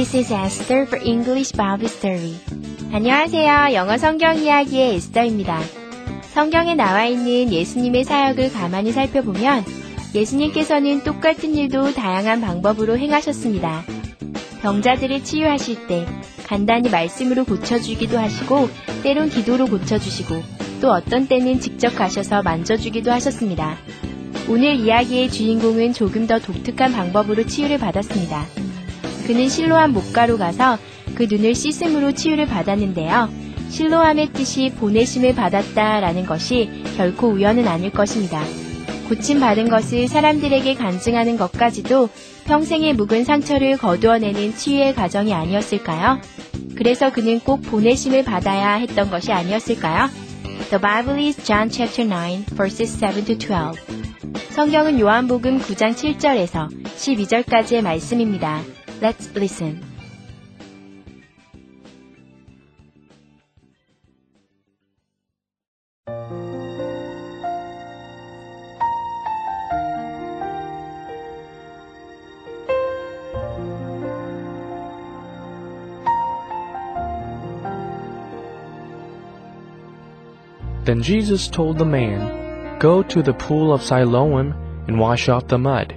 This is Esther for English Bible Story. 안녕하세요. 영어 성경 이야기의 에스더입니다. 성경에 나와 있는 예수님의 사역을 가만히 살펴보면 예수님께서는 똑같은 일도 다양한 방법으로 행하셨습니다. 병자들을 치유하실 때 간단히 말씀으로 고쳐주기도 하시고 때론 기도로 고쳐주시고 또 어떤 때는 직접 가셔서 만져주기도 하셨습니다. 오늘 이야기의 주인공은 조금 더 독특한 방법으로 치유를 받았습니다. 그는 실로암 목가로 가서 그 눈을 씻음으로 치유를 받았는데요. 실로암의 뜻이 보내심을 받았다라는 것이 결코 우연은 아닐 것입니다. 고침받은 것을 사람들에게 간증하는 것까지도 평생의 묵은 상처를 거두어내는 치유의 과정이 아니었을까요? 그래서 그는 꼭 보내심을 받아야 했던 것이 아니었을까요? The Bible is John chapter 9 verses 7 to 12. 성경은 요한복음 9장 7절에서 12절까지의 말씀입니다. Let's listen. Then Jesus told the man, Go to the pool of Siloam and wash off the mud.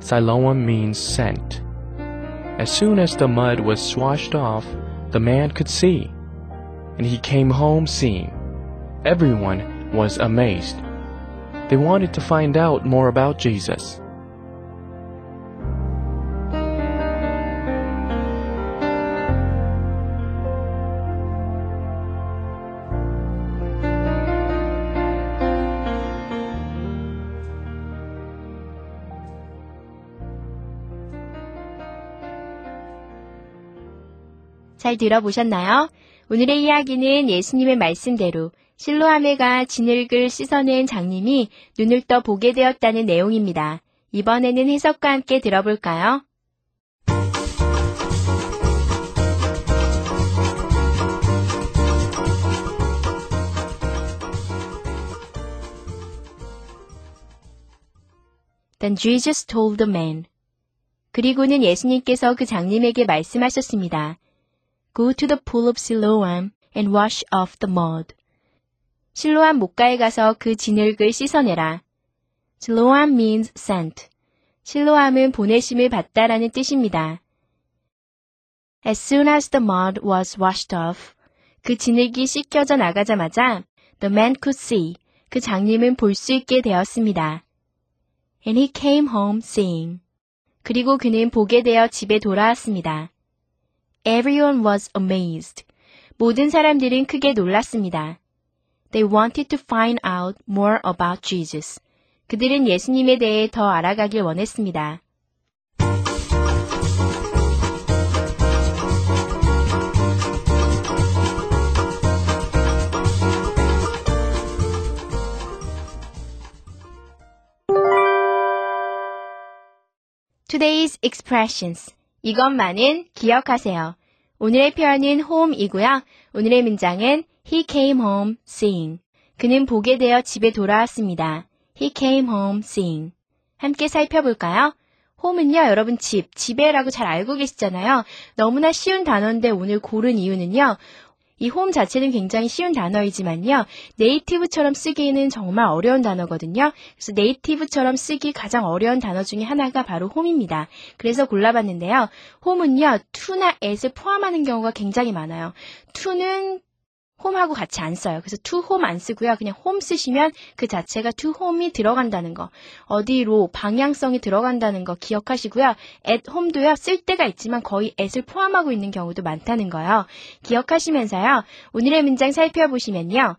Siloam means sent. As soon as the mud was swashed off, the man could see, and he came home seeing. Everyone was amazed. They wanted to find out more about Jesus. 잘 들어보셨나요? 오늘의 이야기는 예수님의 말씀대로 실로아메가 진흙을 씻어낸 장님이 눈을 떠 보게 되었다는 내용입니다. 이번에는 해석과 함께 들어볼까요? Then Jesus told the man. 그리고는 예수님께서 그 장님에게 말씀하셨습니다. Go to the pool of Siloam and wash off the mud. 실로암 목가에 가서 그 진흙을 씻어내라. Siloam means sent. 실로암은 보내심을 받다라는 뜻입니다. As soon as the mud was washed off, 그 진흙이 씻겨져 나가자마자 the man could see, 그 장님은 볼 수 있게 되었습니다. And he came home seeing. 그리고 그는 보게 되어 집에 돌아왔습니다. Everyone was amazed. 모든 사람들은 크게 놀랐습니다. They wanted to find out more about Jesus. 그들은 예수님에 대해 더 알아가길 원했습니다. Today's expressions. 이것만은 기억하세요. 오늘의 표현은 home이고요. 오늘의 문장은 He came home seeing. 그는 보게 되어 집에 돌아왔습니다. He came home seeing. 함께 살펴볼까요? home은요, 여러분 집, 집에라고 잘 알고 계시잖아요. 너무나 쉬운 단어인데 오늘 고른 이유는요. 이 홈 자체는 굉장히 쉬운 단어이지만요. 네이티브처럼 쓰기에는 정말 어려운 단어거든요. 그래서 네이티브처럼 쓰기 가장 어려운 단어 중에 하나가 바로 홈입니다. 그래서 골라봤는데요. 홈은요, to나 at을 포함하는 경우가 굉장히 많아요. to는 홈하고 같이 안 써요. 그래서 to home 안 쓰고요. 그냥 home 쓰시면 그 자체가 to home이 들어간다는 거. 어디로 방향성이 들어간다는 거 기억하시고요. at home도요. 쓸 때가 있지만 거의 at을 포함하고 있는 경우도 많다는 거요. 기억하시면서요. 오늘의 문장 살펴보시면요.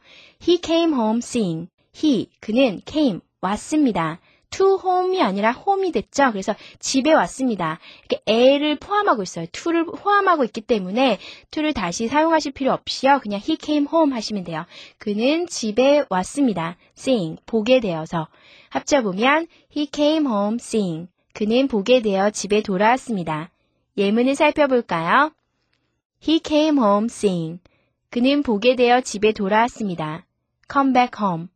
He came home seeing. He, 그는 came, 왔습니다. To home이 아니라 home이 됐죠. 그래서 집에 왔습니다. 이렇게 a를 포함하고 있어요. to를 포함하고 있기 때문에 to를 다시 사용하실 필요 없이요. 그냥 he came home 하시면 돼요. 그는 집에 왔습니다. seeing 보게 되어서 합쳐 보면 he came home seeing 그는 보게 되어 집에 돌아왔습니다. 예문을 살펴볼까요? He came home seeing. 그는 보게 되어 집에 돌아왔습니다. come back home.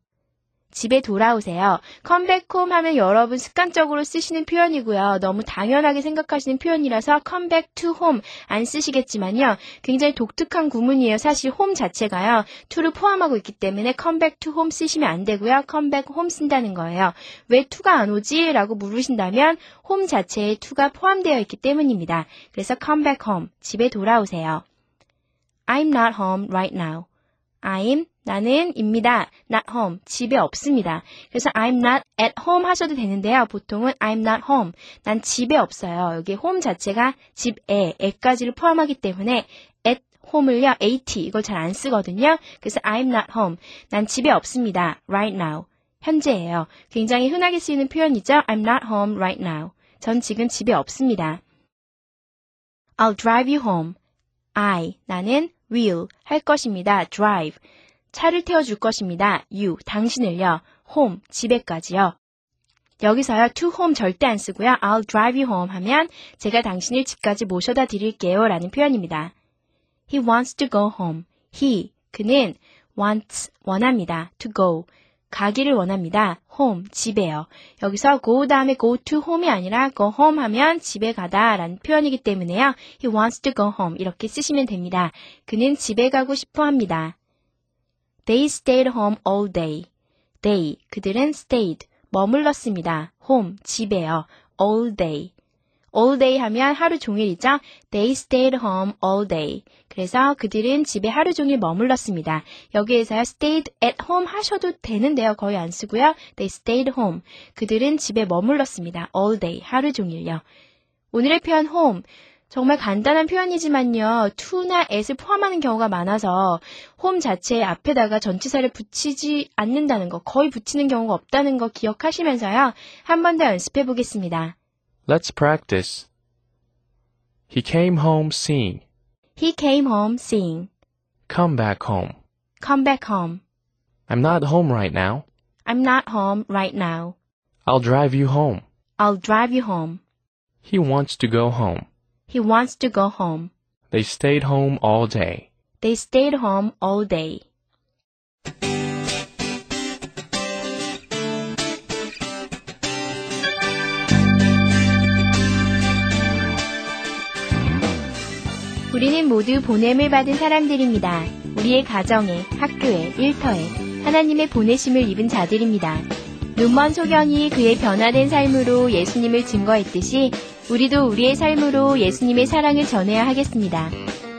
집에 돌아오세요. home 하면 여러분 습관적으로 쓰시는 표현이고요. 너무 당연하게 생각하시는 표현이라서 to home 안 쓰시겠지만요. 굉장히 독특한 구문이에요. 사실 home 자체가요. to를 포함하고 있기 때문에 to home 쓰시면 안 되고요. back home 쓴다는 거예요. 왜 to가 안 오지? 라고 물으신다면 home 자체에 to가 포함되어 있기 때문입니다. 그래서 back home. 집에 돌아오세요. I'm not home right now. I'm 나는 입니다. not home 집에 없습니다. 그래서 I'm not at home 하셔도 되는데요. 보통은 I'm not home 난 집에 없어요. 여기 home 자체가 집에 에까지를 포함하기 때문에 at home을요 at 이걸 잘 안 쓰거든요. 그래서 I'm not home 난 집에 없습니다. right now 현재예요. 굉장히 흔하게 쓰이는 표현이죠. I'm not home right now 전 지금 집에 없습니다. I'll drive you home. I 나는 will 할 것입니다. drive 차를 태워줄 것입니다. you, 당신을요. home, 집에까지요. 여기서요, to home 절대 안 쓰고요. I'll drive you home 하면 제가 당신을 집까지 모셔다 드릴게요 라는 표현입니다. He wants to go home. He, 그는 wants, 원합니다. to go. 가기를 원합니다. home, 집에요. 여기서 go 다음에 go to home이 아니라 go home 하면 집에 가다 라는 표현이기 때문에요. He wants to go home 이렇게 쓰시면 됩니다. 그는 집에 가고 싶어 합니다. They stayed home all day. They, 그들은 stayed, 머물렀습니다. home, 집에요. all day. all day 하면 하루 종일이죠. They stayed home all day. 그래서 그들은 집에 하루 종일 머물렀습니다. 여기에서요, stayed at home 하셔도 되는데요. 거의 안 쓰고요. They stayed home. 그들은 집에 머물렀습니다. all day. 하루 종일요. 오늘의 표현 home. 정말 간단한 표현이지만요. to나 at을 포함하는 경우가 많아서 home 자체 앞에다가 전치사를 붙이지 않는다는 거, 거의 붙이는 경우가 없다는 거 기억하시면서요. 한 번 더 연습해 보겠습니다. Let's practice. He came home seeing. He came home seeing. Come back home. Come back home. I'm not home right now. I'm not home right now. I'll drive you home. I'll drive you home. He wants to go home. He wants to go home. They stayed home all day. They stayed home all day. 우리는 모두 보냄을 받은 사람들입니다. 우리의 가정에, 학교에, 일터에 하나님의 보내심을 입은 자들입니다. 눈먼 소경이 그의 변화된 삶으로 예수님을 증거했듯이 우리도 우리의 삶으로 예수님의 사랑을 전해야 하겠습니다.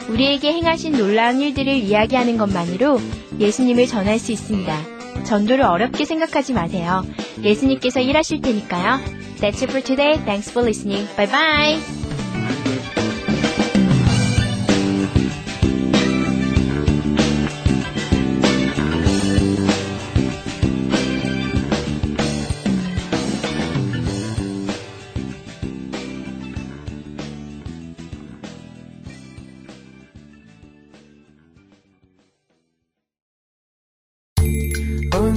우리에게 행하신 놀라운 일들을 이야기하는 것만으로 예수님을 전할 수 있습니다. 전도를 어렵게 생각하지 마세요. 예수님께서 일하실 테니까요. That's it for today. Thanks for listening. Bye bye.